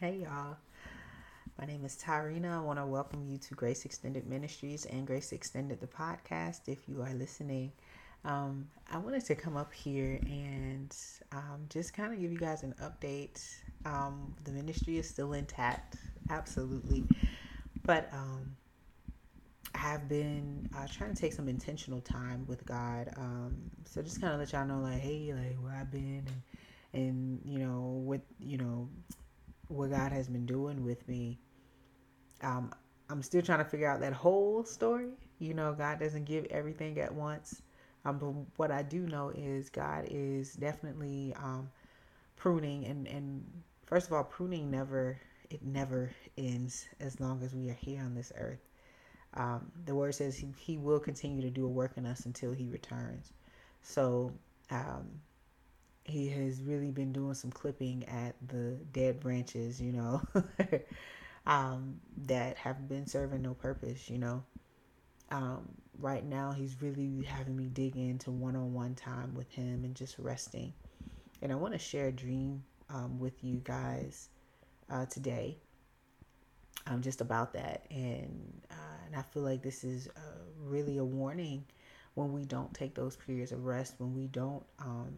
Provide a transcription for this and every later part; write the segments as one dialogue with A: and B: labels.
A: Hey y'all, my name is Tyrina. I want to welcome you to Grace Extended Ministries and Grace Extended the podcast. If you are listening, um, I wanted to come up here and um, just kind of give you guys an update. Um, the ministry is still intact, absolutely, but um, I have been uh, trying to take some intentional time with God. Um, so just kind of let y'all know, like, hey, like where I've been and and you know what you know what God has been doing with me. Um, I'm still trying to figure out that whole story. You know, God doesn't give everything at once. Um, but what I do know is God is definitely um, pruning, and and first of all, pruning never it never ends as long as we are here on this earth. Um, the word says he, he will continue to do a work in us until he returns. So um, he has really been doing some clipping at the dead branches, you know, um, that have been serving no purpose, you know. Um, right now, he's really having me dig into one on one time with him and just resting. And I want to share a dream um, with you guys uh, today. Um, just about that, and uh, and I feel like this is uh, really a warning when we don't take those periods of rest, when we don't um,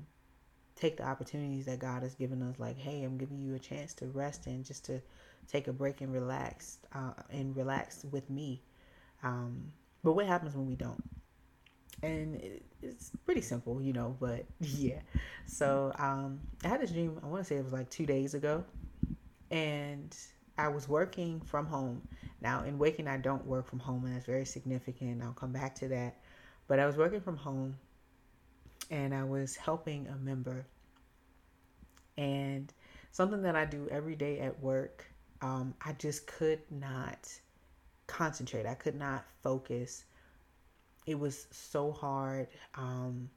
A: take the opportunities that God has given us. Like, hey, I'm giving you a chance to rest and just to take a break and relax uh, and relax with me. Um, but what happens when we don't? And it, it's pretty simple, you know. But yeah, so um, I had this dream. I want to say it was like two days ago, and I was working from home. Now, in waking, I don't work from home, and that's very significant. I'll come back to that. But I was working from home and I was helping a member. And something that I do every day at work, um, I just could not concentrate. I could not focus. It was so hard. Um,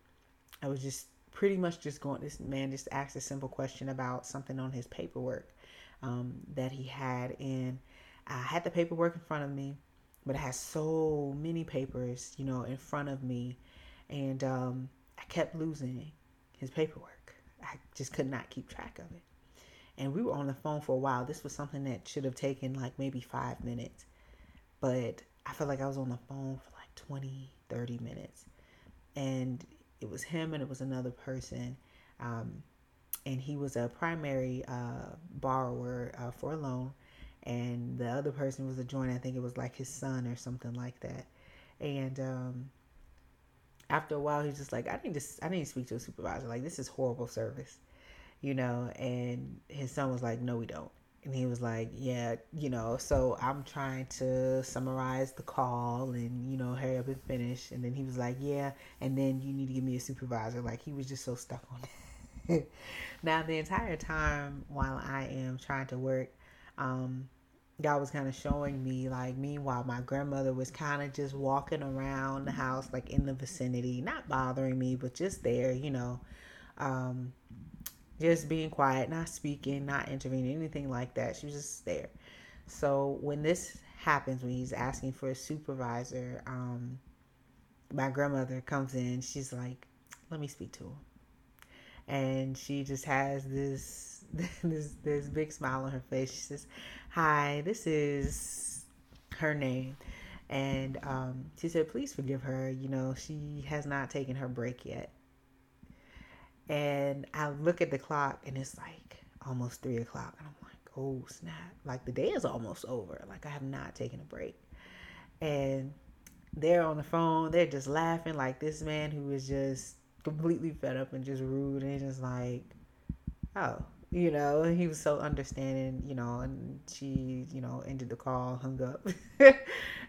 A: I was just pretty much just going. This man just asked a simple question about something on his paperwork um, that he had, and I had the paperwork in front of me, but I had so many papers, you know, in front of me, and um, I kept losing his paperwork. I just could not keep track of it. And we were on the phone for a while. This was something that should have taken like maybe five minutes. But I felt like I was on the phone for like 20, 30 minutes. And it was him and it was another person. Um, and he was a primary uh, borrower uh, for a loan. And the other person was a joint. I think it was like his son or something like that. And um, after a while he's just like i need to i to speak to a supervisor. Like this is horrible service you know? And his son was like no we don't. And he was like yeah you know? So i'm trying to summarize the call and you know hurry up and finish. And then he was like yeah and then you need to give me a supervisor. Like he was just so stuck on it. Now the entire time while i am trying to work um God was kind of showing me like meanwhile my grandmother was kind of just walking around the house like in the vicinity not bothering me but just there you know um just being quiet not speaking not intervening anything like that. She was just there. So when this happens when he's asking for a supervisor um my grandmother comes in she's like let me speak to him. And she just has this this this big smile on her face. She says, "Hi, this is her name." And um, she said, please forgive her. You know, she has not taken her break yet. And I look at the clock and it's like almost three o'clock. And I'm like, oh, snap. Like the day is almost over. Like I have not taken a break. And they're on the phone. They're just laughing like this man who is just completely fed up and just rude. And just like, oh, you know he was so understanding you know and she you know ended the call hung up.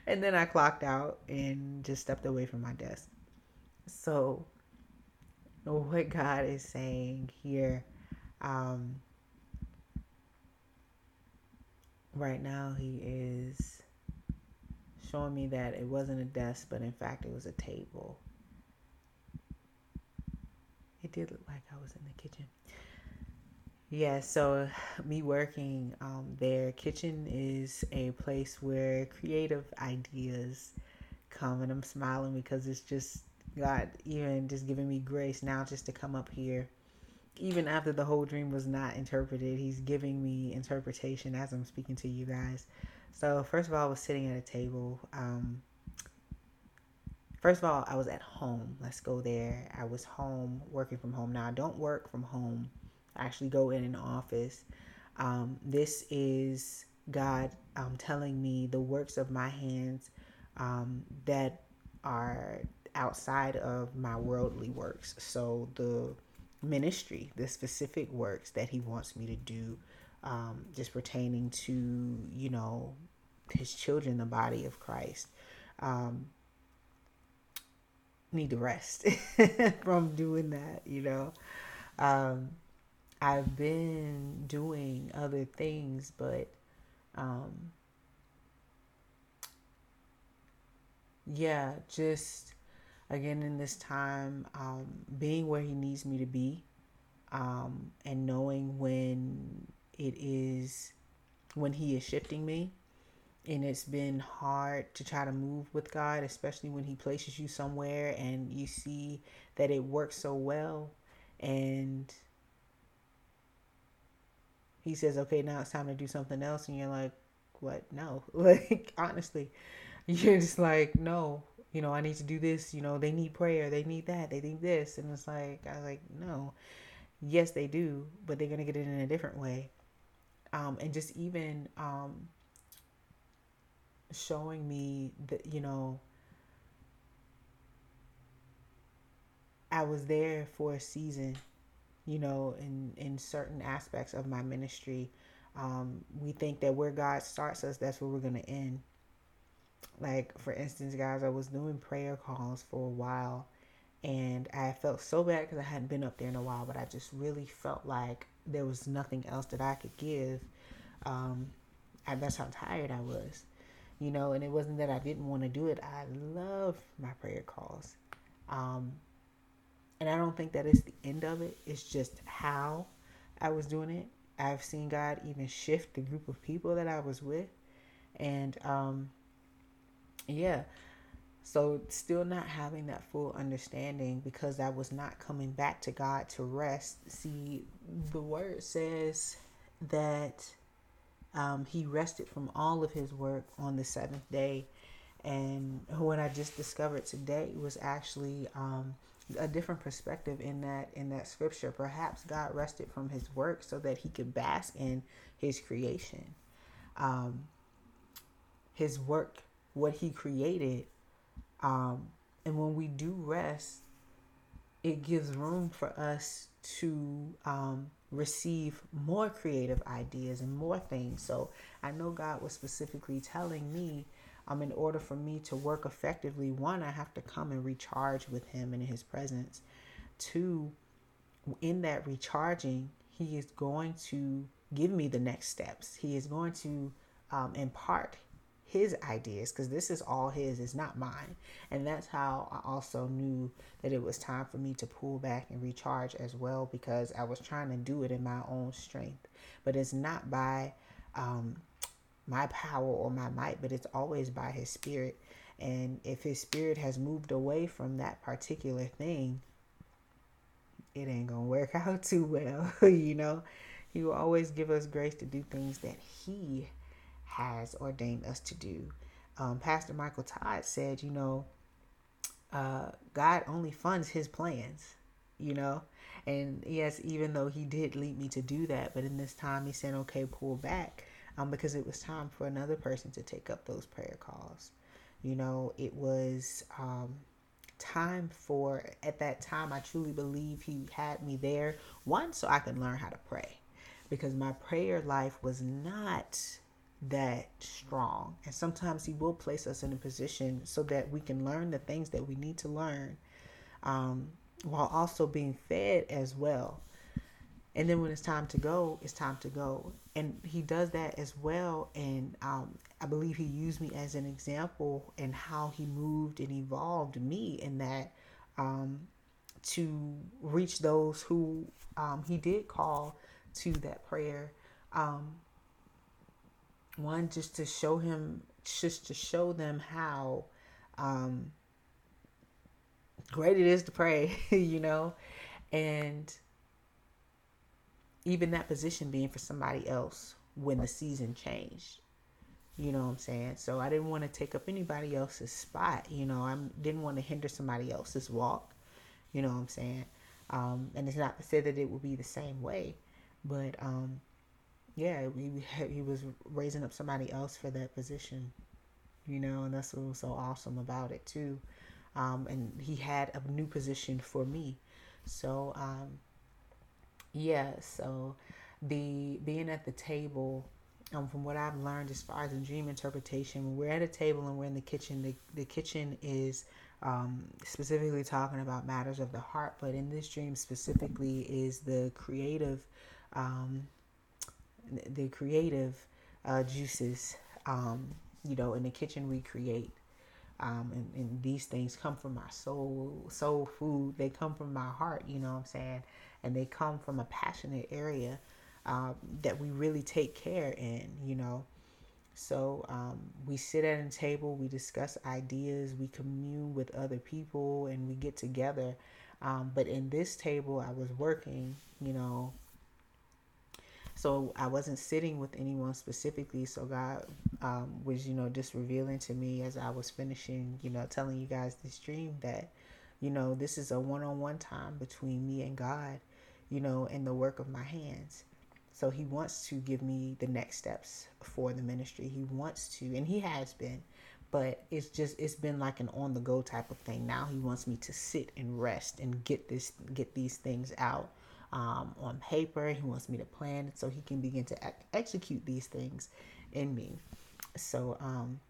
A: And then i clocked out and just stepped away from my desk. So what god is saying here um right now he is showing me that it wasn't a desk but in fact it was a table. It did look like i was in the kitchen yeah, so me working um, there, kitchen is a place where creative ideas come, and I'm smiling because it's just God even just giving me grace now just to come up here even after the whole dream was not interpreted, he's giving me interpretation as I'm speaking to you guys. So, first of all, I was sitting at a table. Um, first of all, I was at home. Let's go there. I was home working from home. Now, I don't work from home, actually go in an office. Um, this is God um, telling me the works of my hands um, that are outside of my worldly works. So, the ministry, the specific works that He wants me to do, um, just pertaining to, you know, His children, the body of Christ. Um, need to rest from doing that, you know. Um, I've been doing other things, but um, yeah, just again in this time, um, being where He needs me to be, um, and knowing when it is when He is shifting me. And it's been hard to try to move with God, especially when He places you somewhere and you see that it works so well. And He says, okay, now it's time to do something else. And you're like, what? No. Like, honestly, you're just like, no, you know, I need to do this. You know, they need prayer. They need that. They need this. And it's like, I was like, no. Yes, they do, but they're going to get it in a different way. Um, and just even um, showing me that, you know, I was there for a season, you know, in, in certain aspects of my ministry. Um, we think that where God starts us, that's where we're going to end. Like for instance guys i was doing prayer calls for a while and i felt so bad because i hadn't been up there in a while but i just really felt like there was nothing else that i could give. Um that's how tired i was you know and it wasn't that i didn't want to do it. I love my prayer calls. Um and i don't think that is the end of it it's just how i was doing it i've seen god even shift the group of people that i was with and um yeah so still not having that full understanding because I was not coming back to God to rest. See, the word says that um, he rested from all of his work on the seventh day. And what I just discovered today was actually um, a different perspective in that in that scripture. Perhaps God rested from his work so that he could bask in his creation. Um, his work what he created. Um, and when we do rest, it gives room for us to um, receive more creative ideas and more things. So I know God was specifically telling me, um, in order for me to work effectively, one, I have to come and recharge with Him in His presence. Two, in that recharging, He is going to give me the next steps. He is going to um, impart his ideas because this is all his, it's not mine. And that's how I also knew that it was time for me to pull back and recharge as well because I was trying to do it in my own strength. But it's not by um, my power or my might, but it's always by his spirit. And if his spirit has moved away from that particular thing, it ain't gonna work out too well, you know. He will always give us grace to do things that he has ordained us to do. Um, Pastor Michael Todd said, you know, uh, God only funds his plans, you know. And yes, even though he did lead me to do that, but in this time he said, okay, pull back um, because it was time for another person to take up those prayer calls. You know, it was um, time for, at that time, I truly believe he had me there, one, so I could learn how to pray because my prayer life was not that strong. And sometimes He will place us in a position so that we can learn the things that we need to learn um, while also being fed as well. And then when it's time to go, it's time to go. And He does that as well. And um, I believe He used me as an example in how He moved and evolved me in that um, to reach those who um, He did call to that prayer. Um, one just to show him just to show them how um, great it is to pray you know and even that position being for somebody else when the season changed. You know what I'm saying? So I didn't want to take up anybody else's spot. You know, I didn't want to hinder somebody else's walk. You know what I'm saying? Um, and it's not to say that it would be the same way, but um, yeah, we, he was raising up somebody else for that position. You know, and that's what was so awesome about it too. Um, and he had a new position for me. So um, yeah, so the being at the table um, from what I've learned as far as in dream interpretation, when we're at a table and we're in the kitchen, the, the kitchen is um, specifically talking about matters of the heart, but in this dream specifically is the creative, um, the creative uh, juices. Um, you know, in the kitchen we create. Um, and, and, these things come from my soul, soul food. They come from my heart, you know what I'm saying? And they come from a passionate area um, that we really take care in, you know. So um, we sit at a table, we discuss ideas, we commune with other people, and we get together. Um, but in this table, I was working, you know. So I wasn't sitting with anyone specifically. So God um, was, you know, just revealing to me as I was finishing, you know, telling you guys this dream that, you know, this is a one on one time between me and God, you know, and the work of my hands. So he wants to give me the next steps for the ministry. He wants to, and he has been, but it's just it's been like an on the go type of thing. Now he wants me to sit and rest and get this get these things out um, on paper. He wants me to plan so he can begin to ex- execute these things in me. So um,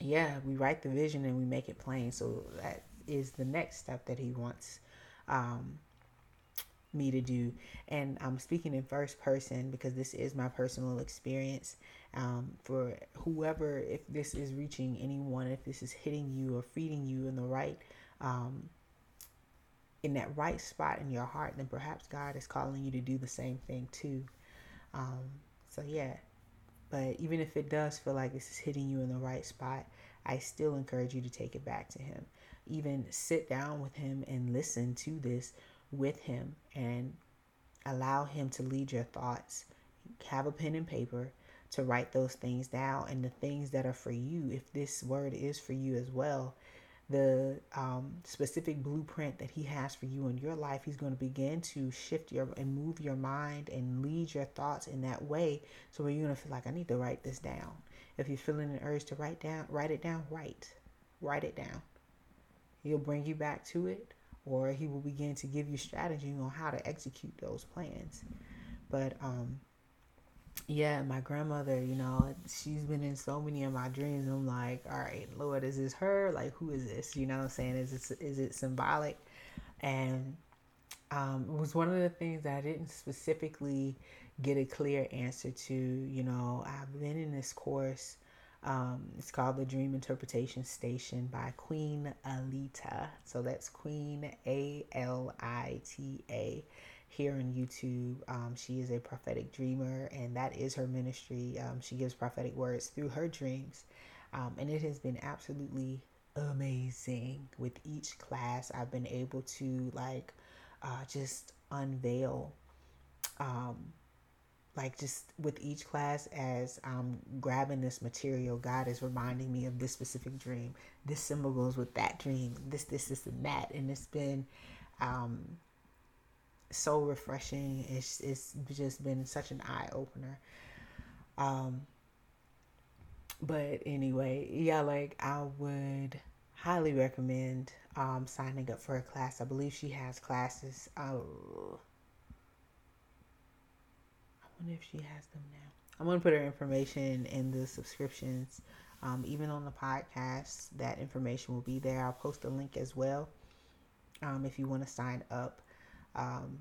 A: yeah, we write the vision and we make it plain. So that is the next step that he wants um, me to do. And I'm speaking in first person because this is my personal experience. Um, for whoever, if this is reaching anyone, if this is hitting you or feeding you in the right, um, in that right spot in your heart, then perhaps God is calling you to do the same thing too. Um, so yeah, but even if it does feel like this is hitting you in the right spot, I still encourage you to take it back to Him. Even sit down with Him and listen to this with Him and allow Him to lead your thoughts. Have a pen and paper to write those things down. And the things that are for you, if this word is for you as well, the um, specific blueprint that he has for you in your life he's going to begin to shift your and move your mind and lead your thoughts in that way. So where you're going to feel like i need to write this down. If you're feeling an urge to write down write it down write write it down. He'll bring you back to it or he will begin to give you strategy on how to execute those plans. But um, yeah, my grandmother, you know, she's been in so many of my dreams. I'm like, all right, Lord, is this her? Like, who is this? You know what I'm saying? Is it, is it symbolic? And um, it was one of the things that I didn't specifically get a clear answer to. You know, I've been in this course um, it's called The Dream Interpretation Station by Queen Alita. So that's Queen A L I T A here on YouTube. Um, she is a prophetic dreamer, and that is her ministry. Um, she gives prophetic words through her dreams, um, and it has been absolutely amazing. With each class, I've been able to like uh, just unveil um, like just with each class as I'm grabbing this material, God is reminding me of this specific dream. This symbol goes with that dream. This, this, this, and that. And it's been um, so refreshing. It's it's just been such an eye opener. Um, but anyway, yeah, like I would highly recommend um, signing up for a class. I believe she has classes. Oh, wonder if she has them now. I'm gonna put her information in the subscriptions. Um, even on the podcast, that information will be there. I'll post a link as well um, if you want to sign up. Um,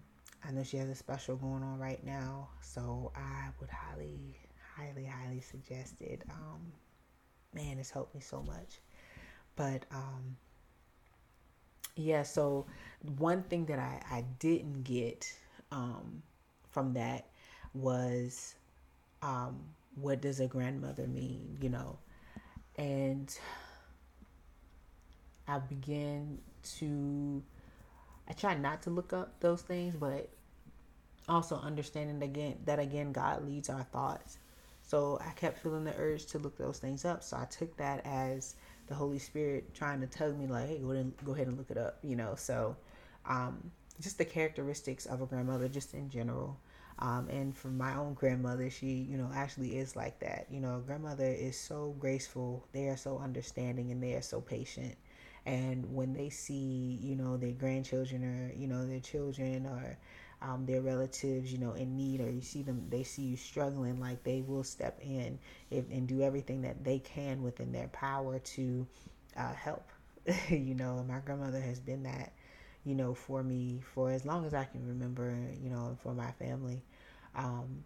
A: I know she has a special going on right now, so I would highly, highly, highly suggest it. Um, man, it's helped me so much. But um, yeah, so one thing that I, I didn't get um, from that was um, what does a grandmother mean, you know? And I began to, I try not to look up those things, but also understanding again that again God leads our thoughts. So I kept feeling the urge to look those things up. So I took that as the Holy Spirit trying to tell me like, hey, go ahead and go ahead and look it up, you know. So um, just the characteristics of a grandmother, just in general. Um, and for my own grandmother, she, you know, actually is like that. You know, grandmother is so graceful. They are so understanding and they are so patient. And when they see, you know, their grandchildren or, you know, their children or um, their relatives, you know, in need, or you see them, they see you struggling, like they will step in if, and do everything that they can within their power to uh, help. you know, my grandmother has been that you know, for me for as long as I can remember, you know, for my family. Um,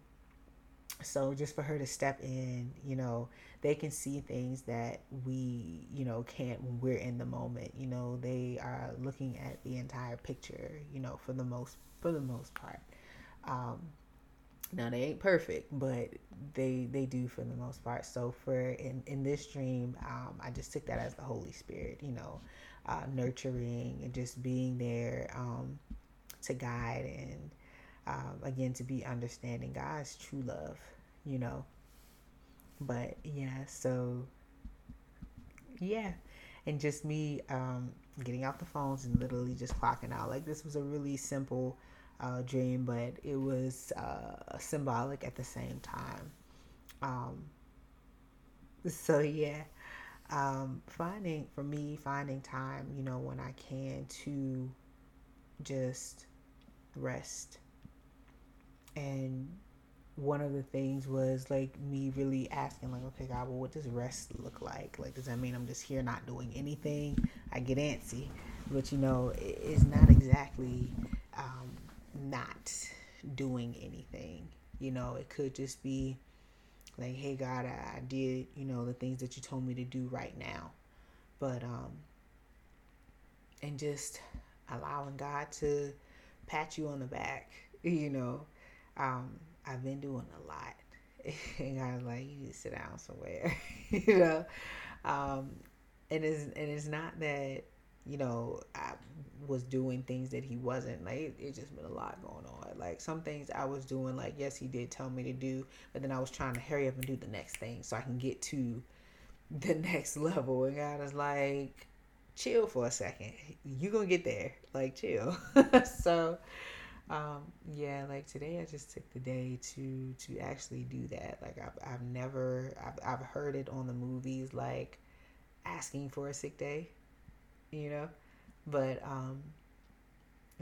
A: so just for her to step in, you know, they can see things that we, you know, can't when we're in the moment. You know, they are looking at the entire picture, you know, for the most for the most part. Um, now they ain't perfect, but they they do for the most part. So for in in this dream, um, I just took that as the Holy Spirit, you know, uh, nurturing and just being there um, to guide and um, again to be understanding God's true love, you know. But yeah, so yeah, and just me um, getting off the phones and literally just clocking out. Like this was a really simple uh, dream, but it was uh, symbolic at the same time. Um, so yeah um, finding for me finding time you know when i can to just rest. And one of the things was like me really asking like okay god well what does rest look like? Like does that mean i'm just here not doing anything? I get antsy. But you know it's not exactly um, not doing anything. You know it could just be like hey god I, I did you know the things that you told me to do right now. But um and just allowing god to pat you on the back you know. Um i've been doing a lot. And god's like you need to sit down somewhere you know? Um and it's and it's not that you know, I was doing things that he wasn't. Like it, it, just been a lot going on. Like some things I was doing, like yes, he did tell me to do, but then I was trying to hurry up and do the next thing so I can get to the next level. And God is like, chill for a second. You gonna get there. Like chill. so um yeah like today i just took the day to to actually do that like i've, I've never I've, I've heard it on the movies like asking for a sick day you know. But um,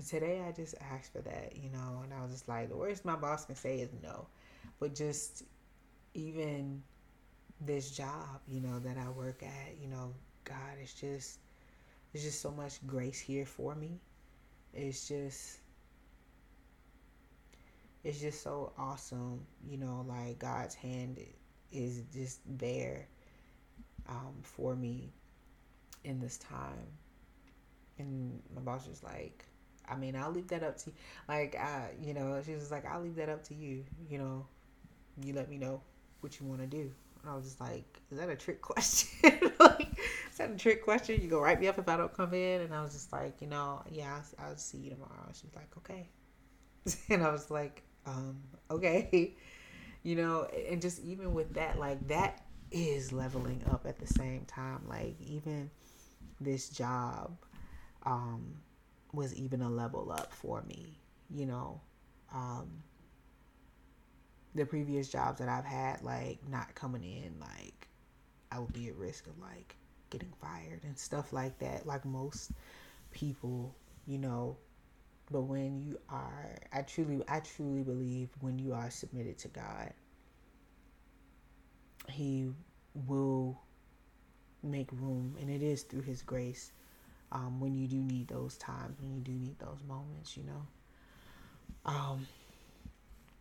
A: today I just asked for that, you know, and I was just like, the worst my boss can say is no. But just even this job, you know, that I work at, you know, God, it's just there's just so much grace here for me. It's just it's just so awesome, you know, like God's hand is just there um, for me in this time. And my boss was like, I mean, I'll leave that up to you. Like, I, you know, she was like, I'll leave that up to you. You know, you let me know what you want to do. And I was just like, is that a trick question? like, is that a trick question? You go write me up if I don't come in? And I was just like, you know, yeah, I'll, I'll see you tomorrow. She was like, okay. and I was like, um, okay. You know, and just even with that, like, that is leveling up at the same time. Like, even this job um, was even a level up for me. You know, um, the previous jobs that I've had, like not coming in, like I would be at risk of like getting fired and stuff like that. Like most people, you know. But when you are, I truly, I truly believe when you are submitted to God, He will make room, and it is through His grace um, when you do need those times, when you do need those moments, you know. Um,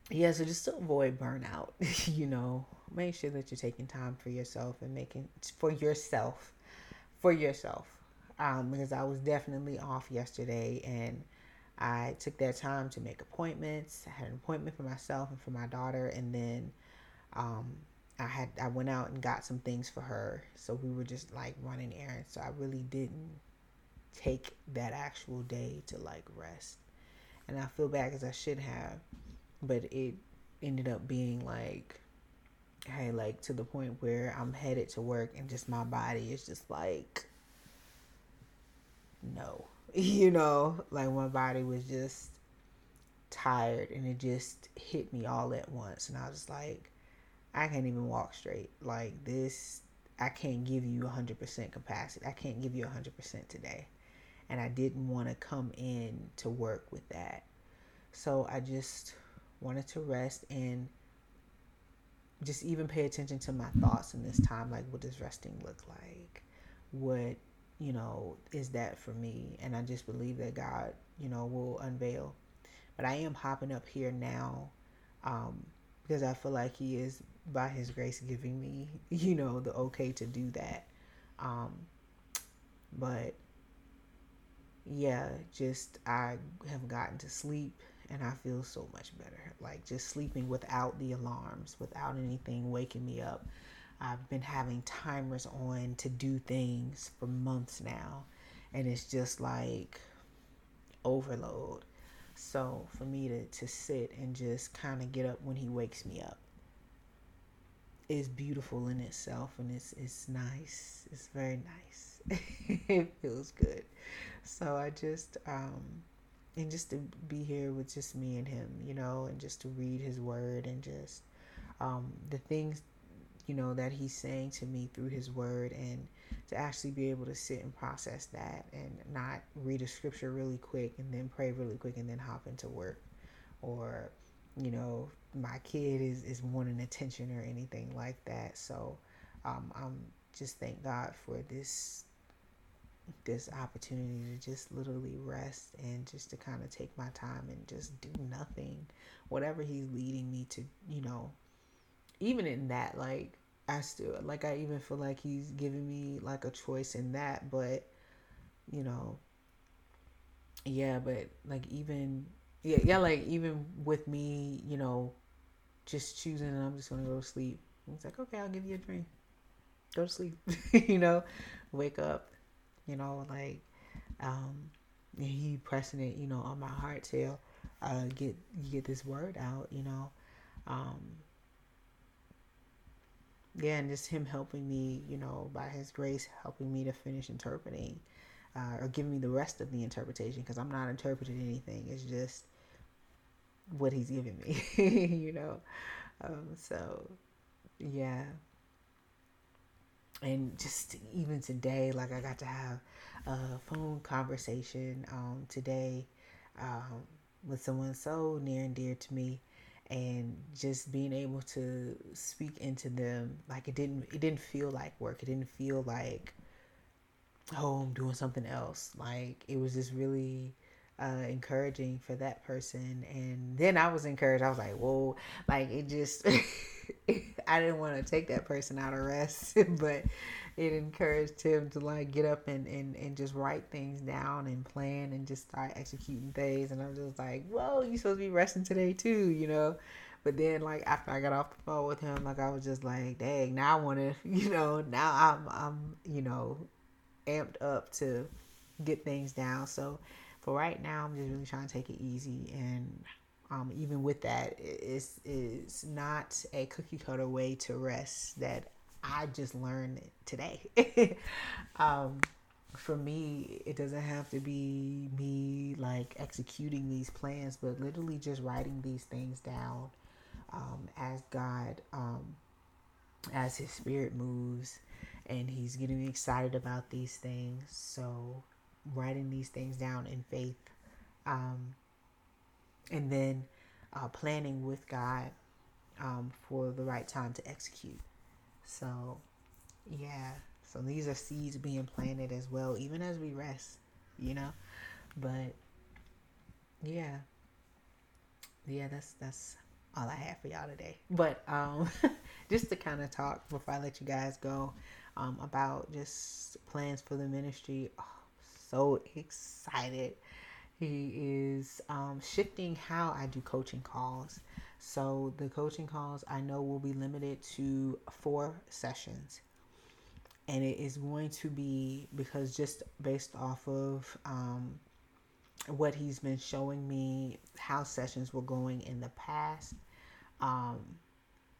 A: yeah, so just to avoid burnout, you know, make sure that you're taking time for yourself and making for yourself, for yourself. Um, because I was definitely off yesterday and I took that time to make appointments. I had an appointment for myself and for my daughter, and then um, I had I went out and got some things for her. So we were just like running errands. So I really didn't take that actual day to like rest. And I feel bad because I should have. but it ended up being like hey like to the point where i'm headed to work and just my body is just like no you know like my body was just tired and it just hit me all at once and i was like i can't even walk straight. Like this i can't give you 100% capacity. I can't give you 100% today. And i didn't want to come in to work with that. So i just wanted to rest and just even pay attention to my thoughts in this time. Like what does resting look like? What you know is that for me? And i just believe that god you know will unveil. But i am hopping up here now um, because i feel like he is by his grace giving me you know the okay to do that um, but yeah just i have gotten to sleep and I feel so much better. Like just sleeping without the alarms, without anything waking me up. I've been having timers on to do things for months now, and it's just like overload. So for me to, to sit and just kind of get up when he wakes me up is beautiful in itself and it's it's nice. It's very nice. it feels good. So I just um and just to be here with just me and him, you know, and just to read his word and just um, the things, you know, that he's saying to me through his word and to actually be able to sit and process that and not read a scripture really quick and then pray really quick and then hop into work or, you know, my kid is, is wanting attention or anything like that. So um, I'm just thank God for this this opportunity to just literally rest and just to kind of take my time and just do nothing whatever he's leading me to you know even in that like i still like i even feel like he's giving me like a choice in that but you know yeah but like even yeah yeah like even with me you know just choosing and i'm just gonna go to sleep it's like okay i'll give you a dream go to sleep you know wake up you know, like um, he pressing it, you know, on my heart to uh, get get this word out, you know. Um, yeah, and just him helping me, you know, by his grace, helping me to finish interpreting uh, or giving me the rest of the interpretation because I'm not interpreting anything. It's just what he's giving me, you know. Um, so, yeah, and just even today, like I got to have a phone conversation um, today um, with someone so near and dear to me, and just being able to speak into them, like it didn't it didn't feel like work. It didn't feel like oh I'm doing something else. Like it was just really uh, encouraging for that person. And then I was encouraged. I was like, whoa, like it just, I didn't want to take that person out of rest, but it encouraged him to like get up and, and, and just write things down and plan and just start executing things. And I was just like, whoa, you supposed to be resting today too, you know? But then, like after I got off the phone with him, like I was just like, dang, now I want to, you know, now I'm, I'm, you know, amped up to get things down. So but right now, I'm just really trying to take it easy. And um, even with that, it's, it's not a cookie cutter way to rest that I just learned today. um, for me, it doesn't have to be me like executing these plans, but literally just writing these things down um, as God, um, as His Spirit moves, and He's getting me excited about these things. So writing these things down in faith, um, and then uh, planning with God um, for the right time to execute. So, yeah. So these are seeds being planted as well, even as we rest, you know. But yeah, yeah, that's that's all I have for y'all today. But um, just to kind of talk before I let you guys go um, about just plans for the ministry. Oh, so excited. He is um, shifting how I do coaching calls. So the coaching calls I know will be limited to four sessions. And it is going to be because just based off of um, what he's been showing me, how sessions were going in the past. Um,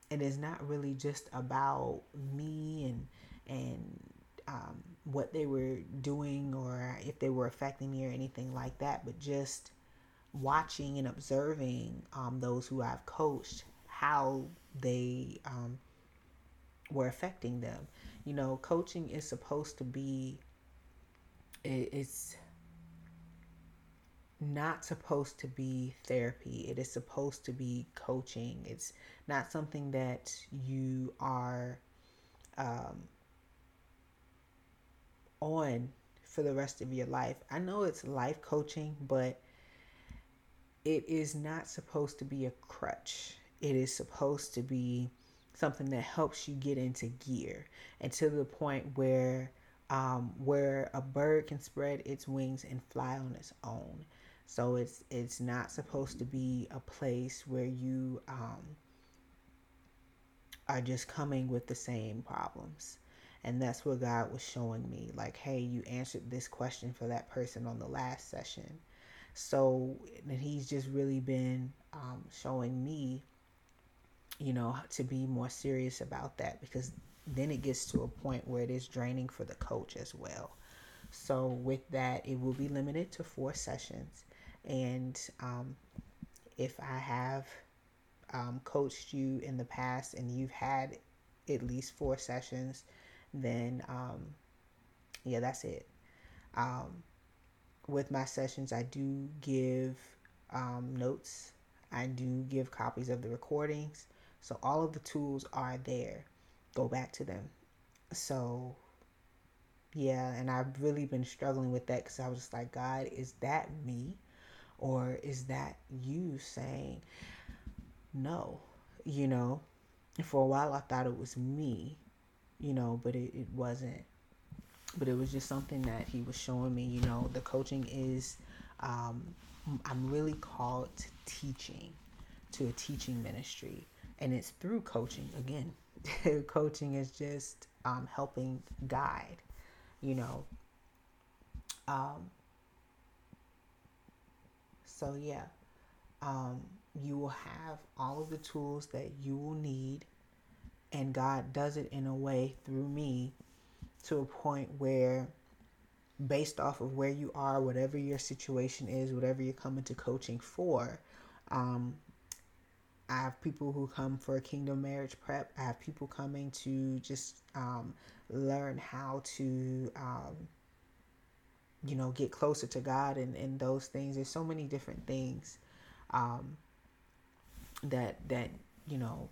A: it is not really just about me and and um, what they were doing or if they were affecting me or anything like that, but just watching and observing um, those who I've coached, how they um, were affecting them. You know, coaching is supposed to be, it's not supposed to be therapy. It is supposed to be coaching. It's not something that you are um, on for the rest of your life. I know it's life coaching, but it is not supposed to be a crutch. It is supposed to be something that helps you get into gear and to the point where um, where a bird can spread its wings and fly on its own. So it's it's not supposed to be a place where you um, are just coming with the same problems. And that's what God was showing me. Like, hey, you answered this question for that person on the last session. So, and He's just really been um, showing me, you know, to be more serious about that because then it gets to a point where it is draining for the coach as well. So, with that, it will be limited to four sessions. And um, if I have um, coached you in the past and you've had at least four sessions, then um, yeah, that's it. Um, with my sessions, I do give um, notes. I do give copies of the recordings. So all of the tools are there. Go back to them. So yeah, and I've really been struggling with that because I was just like, God, is that me? Or is that you saying no? You know, for a while I thought it was me you know, but it, it wasn't. But it was just something that he was showing me, you know, the coaching is, um, I'm really called to teaching, to a teaching ministry. And it's through coaching. Again, coaching is just um, helping guide, you know. Um, so, yeah, um, you will have all of the tools that you will need and God does it in a way through me to a point where based off of where you are, whatever your situation is, whatever you're coming to coaching for, um, I have people who come for a kingdom marriage prep. I have people coming to just um, learn how to, um, you know, get closer to God and, and those things. There's so many different things um, that that you know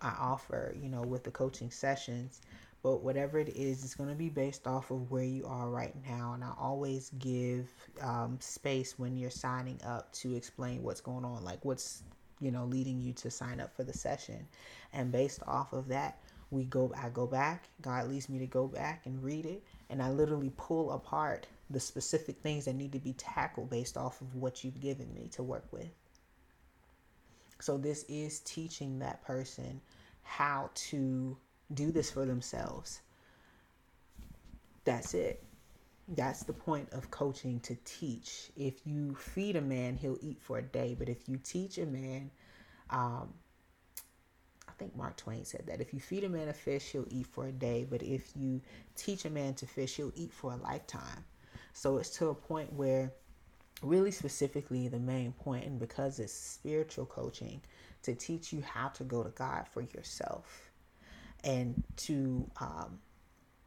A: I offer, you know, with the coaching sessions. But whatever it is, it's going to be based off of where you are right now. And I always give um, space when you're signing up to explain what's going on, like what's, you know, leading you to sign up for the session. And based off of that, we go, I go back, God leads me to go back and read it. And I literally pull apart the specific things that need to be tackled based off of what you've given me to work with. So this is teaching that person how to do this for themselves. That's it. That's the point of coaching to teach. If you feed a man, he'll eat for a day. But if you teach a man, um, I think Mark Twain said that if you feed a man a fish, he'll eat for a day. But if you teach a man to fish, he'll eat for a lifetime. So it's to a point where really specifically the main point and because it's spiritual coaching to teach you how to go to god for yourself and to um,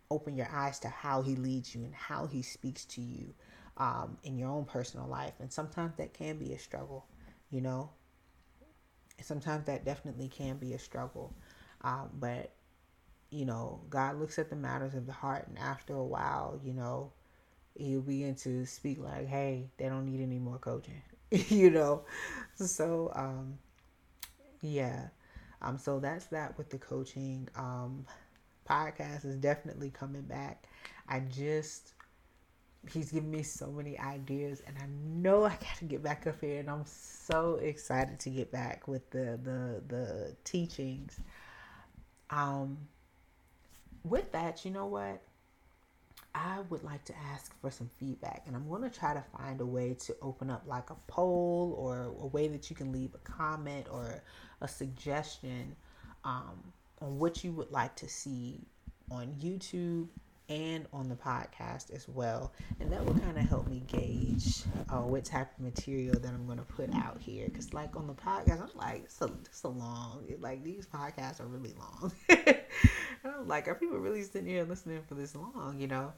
A: open your eyes to how he leads you and how he speaks to you um, in your own personal life. And sometimes that can be a struggle you know? Sometimes that definitely can be a struggle. Um, but you know god looks at the matters of the heart and after a while you know he'll begin to speak like, hey, they don't need any more coaching, you know? So, um, yeah. Um, so that's that with the coaching. Um, podcast is definitely coming back. I just, he's giving me so many ideas and I know I got to get back up here and I'm so excited to get back with the, the, the teachings. Um, with that, you know what? I would like to ask for some feedback, and I'm going to try to find a way to open up like a poll or a way that you can leave a comment or a suggestion um, on what you would like to see on YouTube and on the podcast as well. And that will kind of help me gauge uh, what type of material that I'm going to put out here. Because, like, on the podcast, I'm like, it's a, it's a long, like, these podcasts are really long. I'm like, are people really sitting here listening for this long, you know?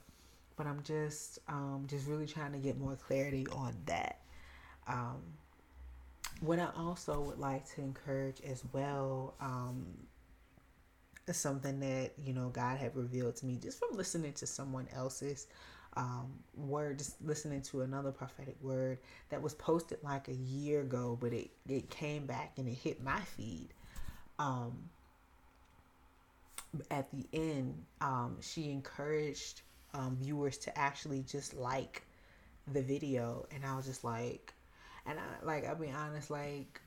A: But I'm just, um, just really trying to get more clarity on that. Um, what I also would like to encourage as well, um, something that you know God had revealed to me just from listening to someone else's um, word, just listening to another prophetic word that was posted like a year ago, but it it came back and it hit my feed. Um, at the end, um, she encouraged um, viewers to actually just like the video, and I was just like, and I like I'll be honest, like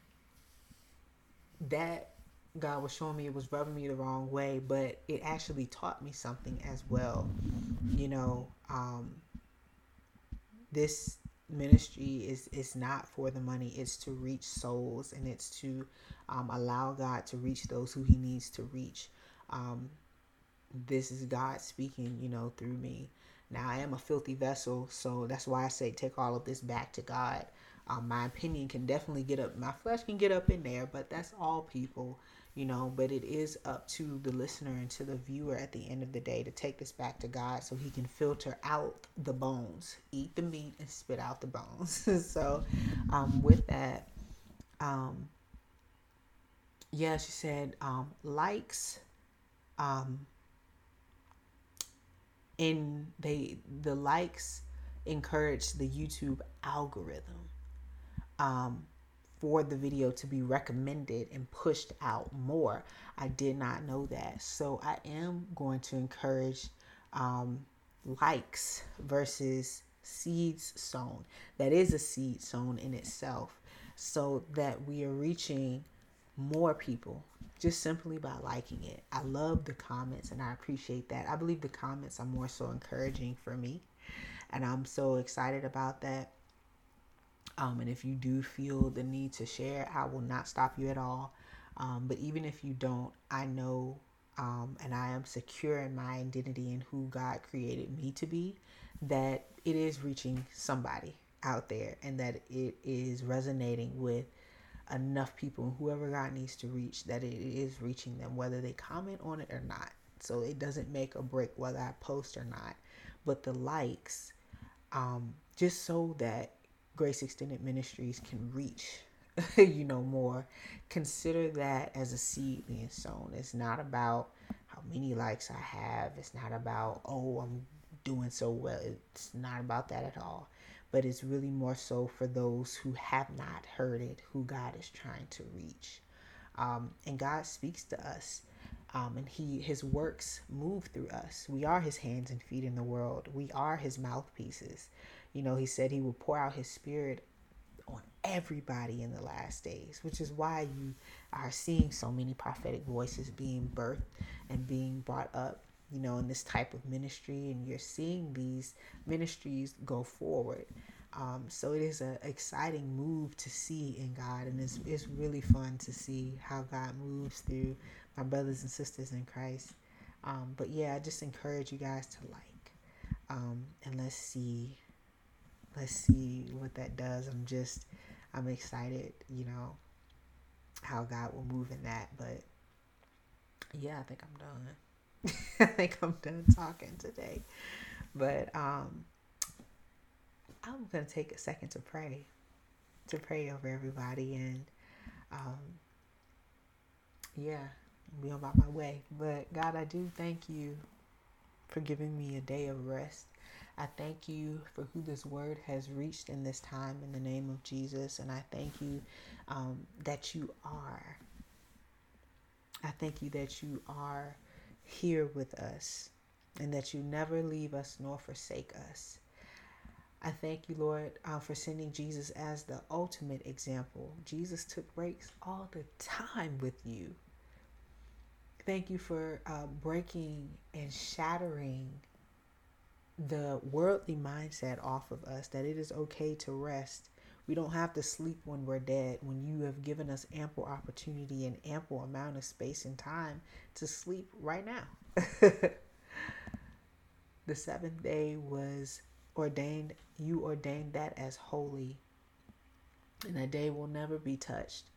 A: that God was showing me it was rubbing me the wrong way, but it actually taught me something as well. You know, um, this ministry is is not for the money; it's to reach souls, and it's to um, allow God to reach those who He needs to reach. Um, this is God speaking, you know, through me. Now I am a filthy vessel, so that's why I say take all of this back to God. Um, my opinion can definitely get up, my flesh can get up in there, but that's all people you know but it is up to the listener and to the viewer at the end of the day to take this back to god so he can filter out the bones eat the meat and spit out the bones so um, with that um, yeah she said um, likes um, and they the likes encourage the youtube algorithm um, for the video to be recommended and pushed out more. I did not know that. So I am going to encourage um, likes versus seeds sown. That is a seed sown in itself, so that we are reaching more people just simply by liking it. I love the comments and I appreciate that. I believe the comments are more so encouraging for me, and I'm so excited about that. Um, and if you do feel the need to share, I will not stop you at all. Um, but even if you don't, I know um, and I am secure in my identity and who God created me to be, that it is reaching somebody out there and that it is resonating with enough people, whoever God needs to reach, that it is reaching them, whether they comment on it or not. So it doesn't make or break whether I post or not. But the likes, um, just so that Grace Extended Ministries can reach, you know, more. Consider that as a seed being sown. It's not about how many likes I have. It's not about, oh, I'm doing so well. It's not about that at all. But it's really more so for those who have not heard it, who God is trying to reach. Um, and God speaks to us. Um, and he his works move through us. We are his hands and feet in the world. We are his mouthpieces. You know, he said he will pour out his spirit on everybody in the last days, which is why you are seeing so many prophetic voices being birthed and being brought up, you know, in this type of ministry. And you're seeing these ministries go forward. Um, so it is an exciting move to see in God, and it's, it's really fun to see how God moves through my brothers and sisters in Christ. Um, but yeah, I just encourage you guys to like, um, and let's see let's see what that does. I'm just, I'm excited, you know, how God will move in that. But yeah, I think I'm done. I think I'm done talking today. But um, I'm going to take a second to pray, to pray over everybody. And um, yeah, be about my way. But God, I do thank you for giving me a day of rest. I thank you for who this word has reached in this time in the name of Jesus. And I thank you um, that you are. I thank you that you are here with us and that you never leave us nor forsake us. I thank you, Lord, uh, for sending Jesus as the ultimate example. Jesus took breaks all the time with you. Thank you for uh, breaking and shattering the worldly mindset off of us that it is okay to rest. We don't have to sleep when we're dead, when you have given us ample opportunity and ample amount of space and time to sleep right now. the seventh day was ordained, you ordained that as holy, and that day will never be touched.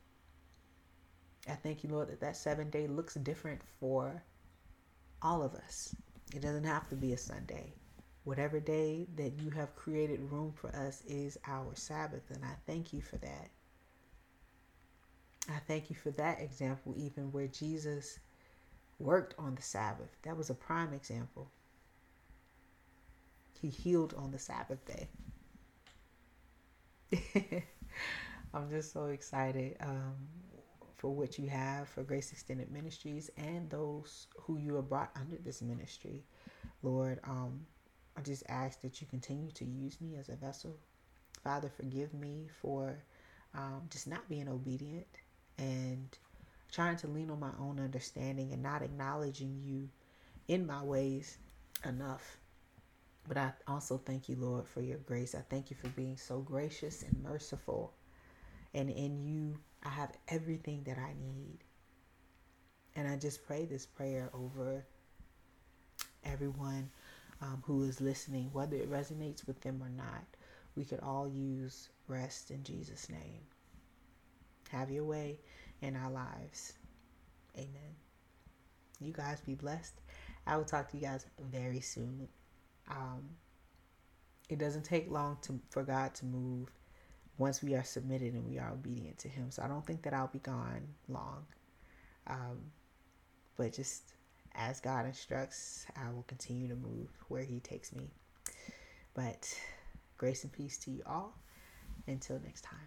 A: I thank you, Lord, that that seven day looks different for all of us. It doesn't have to be a Sunday. Whatever day that you have created room for us is our Sabbath, and I thank you for that. I thank you for that example, even where Jesus worked on the Sabbath. That was a prime example. He healed on the Sabbath day. I'm just so excited um, for what you have for Grace Extended Ministries and those who you have brought under this ministry. Lord, um, I just ask that you continue to use me as a vessel. Father, forgive me for um, just not being obedient and trying to lean on my own understanding and not acknowledging you in my ways enough. But I also thank you, Lord, for your grace. I thank you for being so gracious and merciful. And in you, I have everything that I need. And I just pray this prayer over everyone um, who is listening, whether it resonates with them or not. We could all use rest in Jesus' name. Have your way in our lives. Amen. You guys be blessed. I will talk to you guys very soon. Um, it doesn't take long to for God to move once we are submitted and we are obedient to Him. So I don't think that I'll be gone long. Um, but just as God instructs, I will continue to move where He takes me. But grace and peace to you all. Until next time.